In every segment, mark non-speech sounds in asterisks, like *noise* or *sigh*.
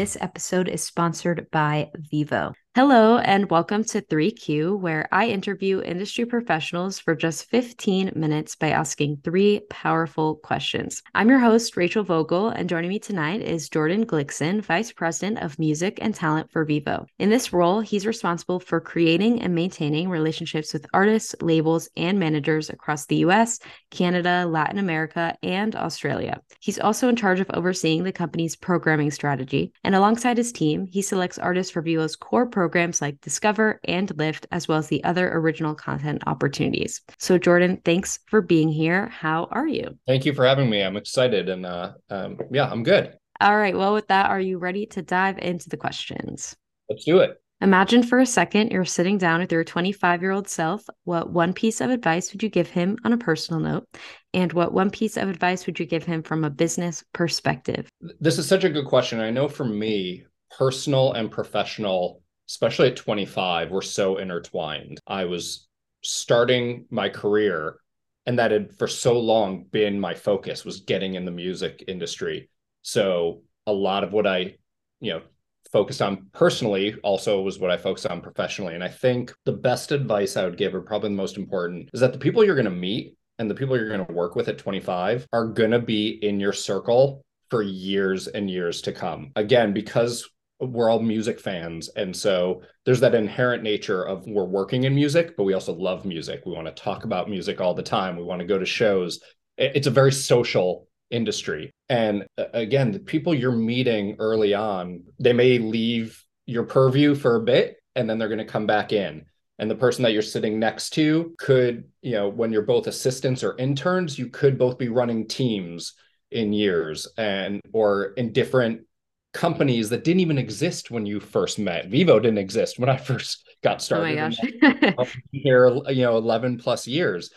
This episode is sponsored by Vevo. Hello, and welcome to 3Q, where I interview industry professionals for just 15 minutes by asking three powerful questions. I'm your host, Rachel Vogel, and joining me tonight is Jordan Glickson, Vice President of Music and Talent for Vevo. In this role, he's responsible for creating and maintaining relationships with artists, labels, and managers across the US, Canada, Latin America, and Australia. He's also in charge of overseeing the company's programming strategy, and alongside his team, he selects artists for Vevo's core programs like Discover and Lift, as well as the other original content opportunities. So, Jordan, thanks for being here. How are you? Thank you for having me. I'm excited and uh, um, yeah, I'm good. All right. Well, with that, are you ready to dive into the questions? Let's do it. Imagine for a second you're sitting down with your 25 year old self. What one piece of advice would you give him on a personal note? And what one piece of advice would you give him from a business perspective? This is such a good question. I know for me, personal and professional especially at 25, were so intertwined. I was starting my career and that had for so long been my focus was getting in the music industry. So a lot of what I, you know, focused on personally also was what I focused on professionally. And I think the best advice I would give, or probably the most important, is that the people you're going to meet and the people you're going to work with at 25 are going to be in your circle for years and years to come. Again, because we're all music fans. And so there's that inherent nature of we're working in music but we also love music. We want to talk about music all the time. We want to go to shows. It's a very social industry. And uh, again the people you're meeting early on they may leave your purview for a bit and then they're going to come back in. And the person that you're sitting next to could you know when you're both assistants or interns you could both be running teams in years and or in different companies that didn't even exist when you first met. Vevo didn't exist when I first got started. Oh my gosh. *laughs* here, you know, 11 plus years.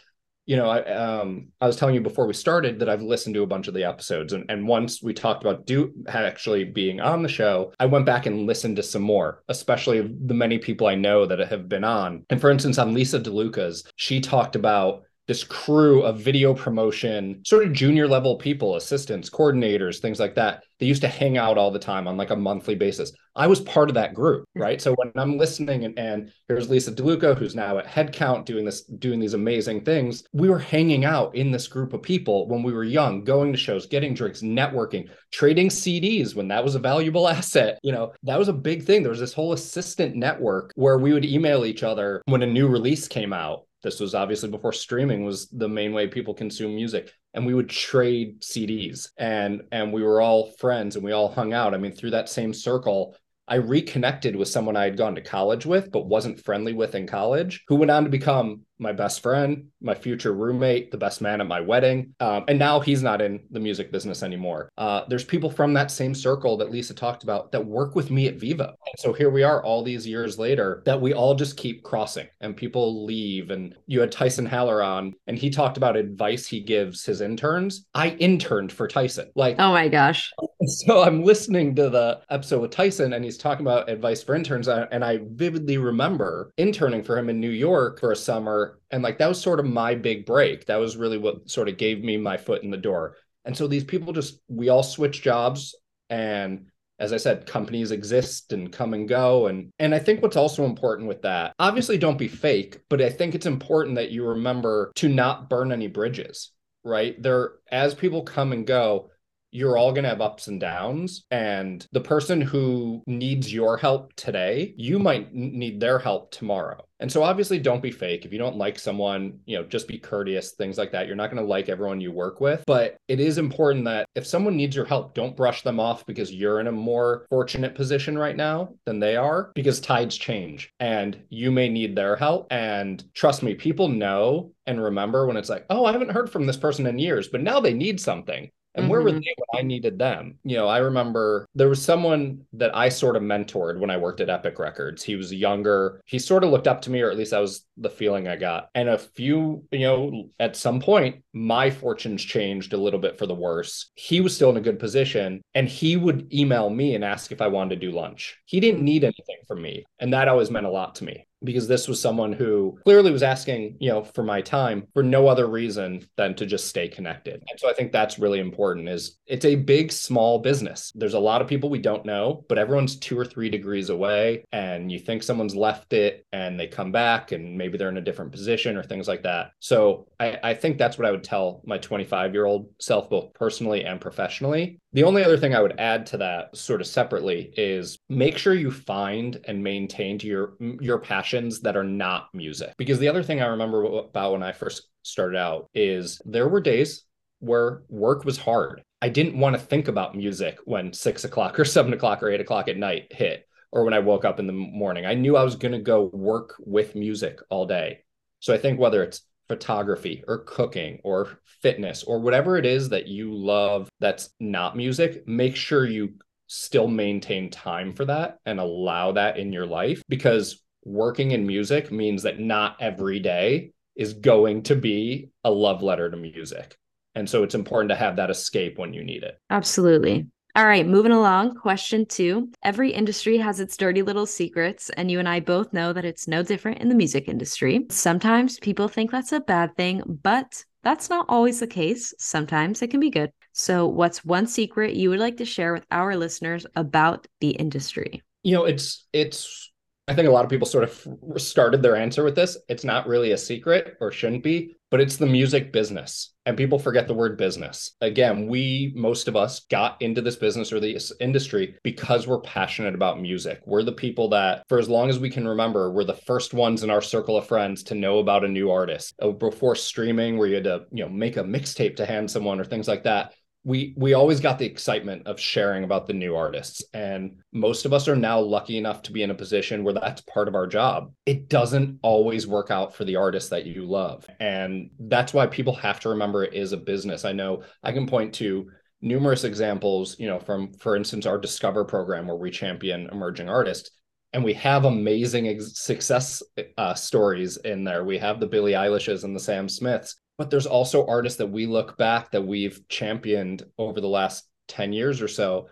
You know, I um I was telling you before we started that I've listened to a bunch of the episodes and, and once we talked about do actually being on the show, I went back and listened to some more, especially the many people I know that have been on. And for instance, on Lisa DeLuca's, she talked about this crew of video promotion, sort of junior level people, assistants, coordinators, things like that. They used to hang out all the time on like a monthly basis. I was part of that group, hmm. right? So when I'm listening and, and here's Lisa DeLuca, who's now at Headcount doing this, doing these amazing things. We were hanging out in this group of people when we were young, going to shows, getting drinks, networking, trading CDs when that was a valuable *laughs* asset. You know, that was a big thing. There was this whole assistant network where we would email each other when a new release came out this was obviously before streaming was the main way people consume music. And we would trade CDs and and we were all friends and we all hung out. I mean through that same circle I reconnected with someone I had gone to college with, but wasn't friendly with in college, who went on to become my best friend, my future roommate, the best man at my wedding. Um, and now he's not in the music business anymore. Uh, there's people from that same circle that Lisa talked about that work with me at Vevo. And so here we are all these years later that we all just keep crossing and people leave. And you had Tyson Haller on, and he talked about advice he gives his interns. I interned for Tyson. Like, oh my gosh. *laughs* So I'm listening to the episode with Tyson, and he's talking about advice for interns. And I vividly remember interning for him in New York for a summer and like that was sort of my big break. That was really what sort of gave me my foot in the door. And so these people just we all switch jobs and as i said companies exist and come and go. And and i think what's also important with that obviously don't be fake but i think it's important that you remember to not burn any bridges right? There as people come and go you're all going to have ups and downs. And the person who needs your help today, you might need their help tomorrow. And so obviously don't be fake. If you don't like someone, you know, just be courteous, things like that. You're not going to like everyone you work with, but it is important that if someone needs your help, don't brush them off because you're in a more fortunate position right now than they are because tides change and you may need their help. And trust me, people know and remember when it's like, oh, I haven't heard from this person in years, but now they need something. And mm-hmm. where were mm-hmm. they when I needed them? You know, I remember there was someone that I sort of mentored when I worked at Epic Records. He was younger. He sort of looked up to me, or at least that was the feeling I got. And a few, you know, at some point, my fortunes changed a little bit for the worse. He was still in a good position and he would email me and ask if I wanted to do lunch. He didn't need anything from me. And that always meant a lot to me because this was someone who clearly was asking, you know, for my time for no other reason than to just stay connected. And so I think that's really important is it's a big small business. There's a lot of people we don't know, but everyone's 2 or 3 degrees away and you think someone's left it and they come back and maybe they're in a different position or things like that. So I, I think that's what I would tell my 25 year old self, both personally and professionally. The only other thing I would add to that sort of separately is make sure you find and maintain your your passions that are not music. Because the other thing I remember about when I first started out is there were days where work was hard. I didn't want to think about music when six o'clock or seven o'clock or eight o'clock at night hit, or when I woke up in the morning. I knew I was going to go work with music all day. So I think whether it's photography or cooking or fitness or whatever it is that you love that's not music, make sure you still maintain time for that and allow that in your life because working in music means that not every day is going to be a love letter to music. And so it's important to have that escape when you need it. Absolutely. All right, moving along. Question two. Every industry has its dirty little secrets, and you and I both know that it's no different in the music industry. Sometimes people think that's a bad thing, but that's not always the case. Sometimes it can be good. So, what's one secret you would like to share with our listeners about the industry? You know, it's it's I think a lot of people sort of started their answer with this. It's not really a secret or shouldn't be, but it's the music business. And people forget the word business. Again, we, most of us, got into this business or this industry because we're passionate about music. We're the people that, for as long as we can remember, we're the first ones in our circle of friends to know about a new artist. Uh, before streaming, where you had to, you know, make a mixtape to hand someone or things like that we we always got the excitement of sharing about the new artists and most of us are now lucky enough to be in a position where that's part of our job. It doesn't always work out for the artists that you love and that's why people have to remember it is a business. I know i can point to numerous examples you know from for instance our discover program where we champion emerging artists and we have amazing success uh, stories in there. We have the Billie Eilishes and the Sam Smiths, but there's also artists that we look back that we've championed over the last 10 years or so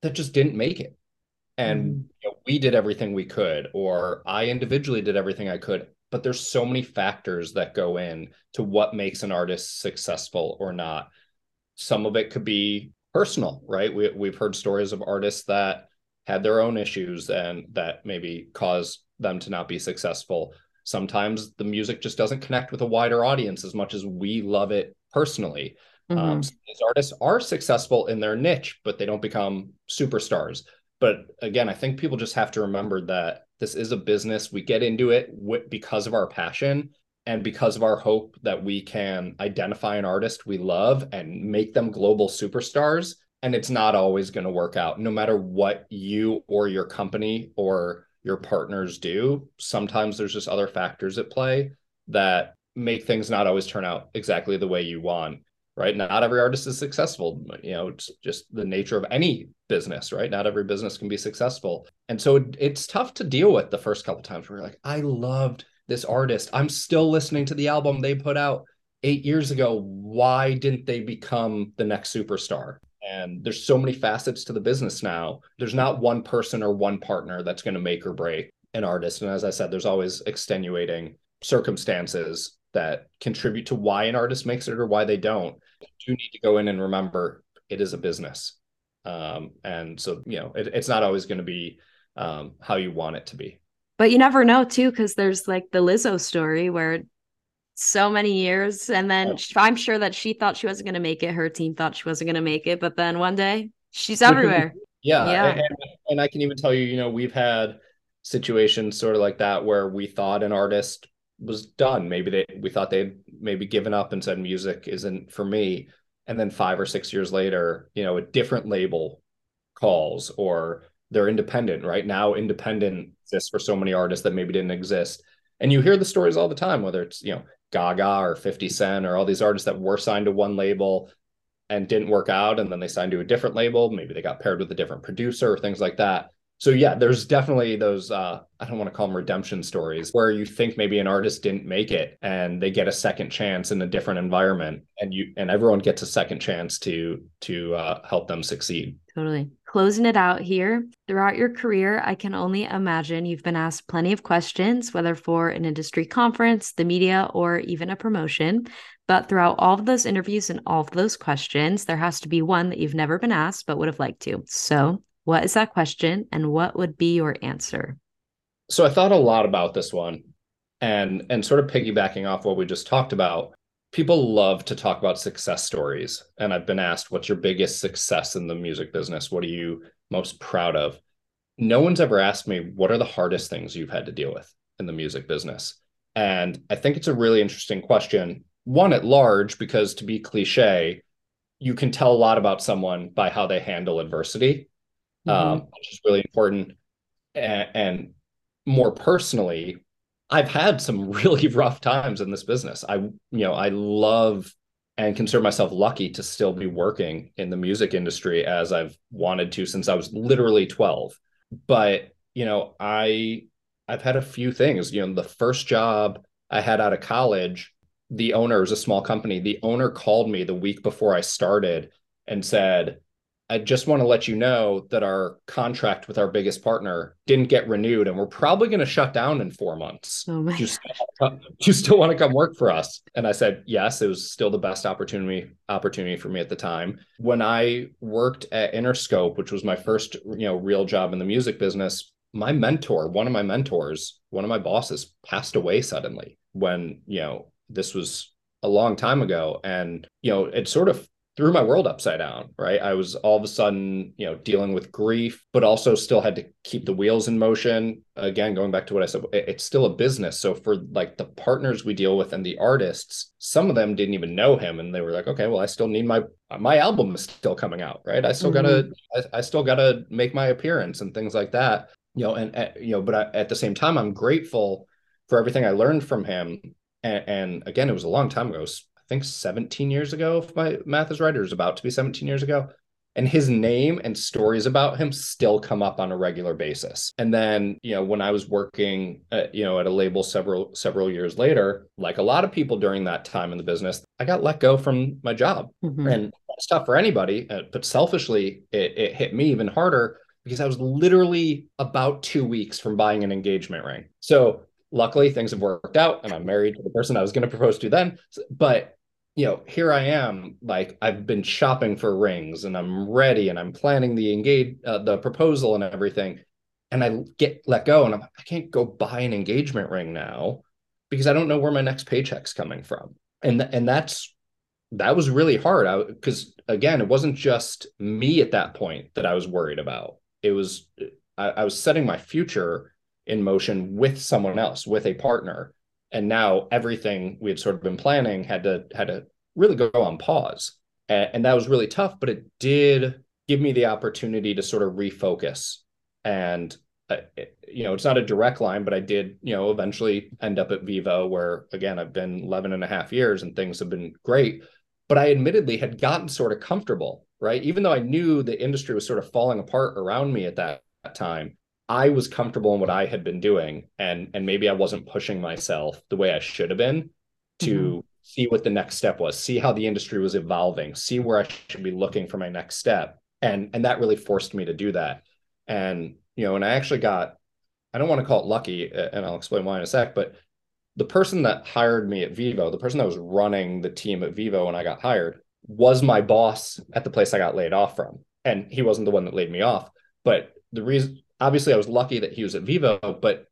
that just didn't make it. And mm. you know, we did everything we could or i individually did everything i could but there's so many factors that go in to what makes an artist successful or not. Some of it could be personal right? We, we've heard stories of artists that had their own issues and that maybe caused them to not be successful sometimes the music just doesn't connect with a wider audience as much as we love it personally. Um, mm-hmm. Um, these artists are successful in their niche, but they don't become superstars. But again, I think people just have to remember that this is a business. We get into it w- because of our passion and because of our hope that we can identify an artist we love and make them global superstars. And it's not always going to work out, no matter what you or your company or your partners do. Sometimes there's just other factors at play that make things not always turn out exactly the way you want. Right. Not every artist is successful. You know, it's just the nature of any business, right? Not every business can be successful. And so it, it's tough to deal with the first couple times where you're like, I loved this artist. I'm still listening to the album they put out eight years ago. Why didn't they become the next superstar? And there's so many facets to the business now. There's not one person or one partner that's going to make or break an artist. And as i said there's always extenuating circumstances that contribute to why an artist makes it or why they don't. You need to go in and remember it is a business. Um, and so you know it, it's not always going to be um, how you want it to be. But you never know too because there's like the lizzo story where so many years. And then I'm sure that she thought she wasn't going to make it. Her team thought she wasn't going to make it. But then one day she's *laughs* everywhere. yeah. yeah. And, and, I can even tell you, you know, we've had situations sort of like that where we thought an artist was done. Maybe they, we thought they'd maybe given up and said music isn't for me. And then five or six years later, you know, a different label calls or they're independent right now independent exists for so many artists that maybe didn't exist and you hear the stories all the time whether it's you know Gaga or 50 Cent or all these artists that were signed to one label and didn't work out. And then they signed to a different label. Maybe they got paired with a different producer or things like that. So yeah, there's definitely those uh, I don't want to call them redemption stories where you think maybe an artist didn't make it and they get a second chance in a different environment and you and everyone gets a second chance to to uh, help them succeed. Totally. Closing it out here. Throughout your career, I can only imagine you've been asked plenty of questions, whether for an industry conference, the media, or even a promotion. But throughout all of those interviews and all of those questions, there has to be one that you've never been asked but would have liked to. So, what is that question and what would be your answer? So, I thought a lot about this one and and sort of piggybacking off what we just talked about people love to talk about success stories. And i've been asked what's your biggest success in the music business? What are you most proud of? No one's ever asked me what are the hardest things you've had to deal with in the music business? And i think it's a really interesting question one at large because to be cliche you can tell a lot about someone by how they handle adversity mm-hmm. um, which is really important. And, and more personally I've had some *laughs* really rough times in this business. I, you know, I love and consider myself lucky to still be working in the music industry as I've wanted to since I was literally 12. But, you know, I I've had a few things. You know, the first job I had out of college, the owner was a small company. The owner called me the week before I started and said, I just want to let you know that our contract with our biggest partner didn't get renewed, and we're probably going to shut down in four months. Oh do, you still, do you still want to come work for us? And I said yes. It was still the best opportunity opportunity for me at the time. When I worked at Interscope, which was my first you know real job in the music business, my mentor, one of my mentors, one of my bosses, passed away suddenly. When you know this was a long time ago, and you know it sort of threw my world upside down right? I was all of a sudden you know dealing with grief but also still had to keep the wheels in motion. Again going back to what i said it's still a business. So for like the partners we deal with and the artists some of them didn't even know him and they were like okay well i still need my my album is still coming out right? I still mm-hmm. gotta I, I, still gotta make my appearance and things like that. You know and, and you know but I, at the same time i'm grateful for everything i learned from him. And, and again it was a long time ago think 17 years ago, if my math is right, or is about to be 17 years ago. And his name and stories about him still come up on a regular basis. And then, you know, when I was working, at, you know, at a label several several years later, like a lot of people during that time in the business, I got let go from my job, mm-hmm. and that's tough for anybody. Uh, but selfishly, it, it hit me even harder because I was literally about two weeks from buying an engagement ring. So luckily things have worked out and I'm married to the person I was going to propose to then. But you know, here I am, like I've been shopping for rings and I'm ready and I'm planning the engage uh, the proposal and everything. And I get let go and I'm I can't go buy an engagement ring now because I don't know where my next paycheck's coming from. And th- and that's that was really hard because again, it wasn't just me at that point that I was worried about. It was I, I was setting my future in motion with someone else, with a partner and now everything we had sort of been planning had to had to really go on pause. And, and that was really tough but it did give me the opportunity to sort of refocus. And uh, you know it's not a direct line but i did you know eventually end up at Vevo where again i've been 11 and a half years and things have been great. But i admittedly had gotten sort of comfortable right? Even though i knew the industry was sort of falling apart around me at that time I was comfortable in what I had been doing and and maybe I wasn't pushing myself the way I should have been to mm-hmm. see what the next step was, see how the industry was evolving, see where I should be looking for my next step. And and that really forced me to do that. And you know, and I actually got I don't want to call it lucky and I'll explain why in a sec, but the person that hired me at Vevo, the person that was running the team at Vevo when I got hired, was my boss at the place I got laid off from. And he wasn't the one that laid me off, but the reason obviously I was lucky that he was at Vevo, but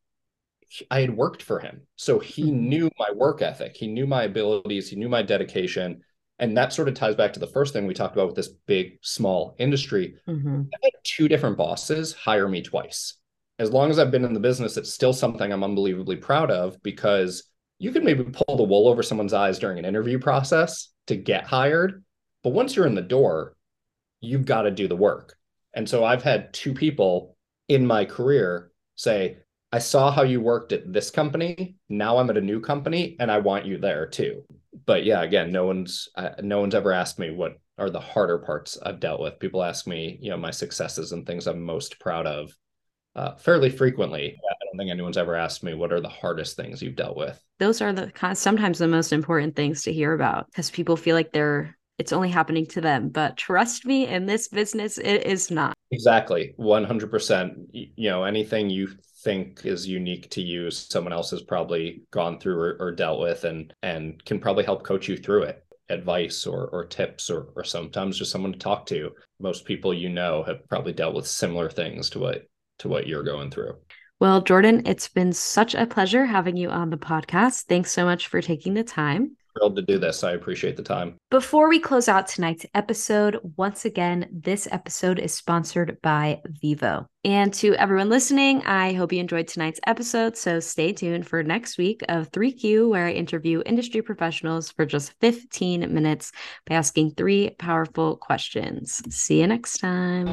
I had worked for him. So he mm-hmm. knew my work ethic, he knew my abilities, he knew my dedication. And that sort of ties back to the first thing we talked about with this big, small industry. Mm-hmm. I had two different bosses hire me twice. As long as I've been in the business, it's still something I'm unbelievably proud of because you can maybe pull the wool over someone's eyes during an interview process to get hired. But once you're in the door, you've got to do the work. And so I've had two people in my career say, I saw how you worked at this company. Now I'm at a new company and I want you there too. But yeah, again, no one's uh, no one's ever asked me what are the harder parts I've dealt with. People ask me, you know, my successes and things I'm most proud of uh, fairly frequently. I don't think anyone's ever asked me what are the hardest things you've dealt with. Those are the sometimes the most important things to hear about because people feel like they're it's only happening to them. But trust me, in this business, it is not. Exactly. 100%. You know, anything you think is unique to you, someone else has probably gone through or, or dealt with and and can probably help coach you through it advice or, or tips or, or sometimes just someone to talk to most people you know have probably dealt with similar things to what to what you're going through well jordan it's been such a pleasure having you on the podcast thanks so much for taking the time thrilled to do this. I appreciate the time. Before we close out tonight's episode, once again, this episode is sponsored by Vevo. And to everyone listening, I hope you enjoyed tonight's episode. So stay tuned for next week of 3Q, where I interview industry professionals for just 15 minutes by asking three powerful questions. See you next time.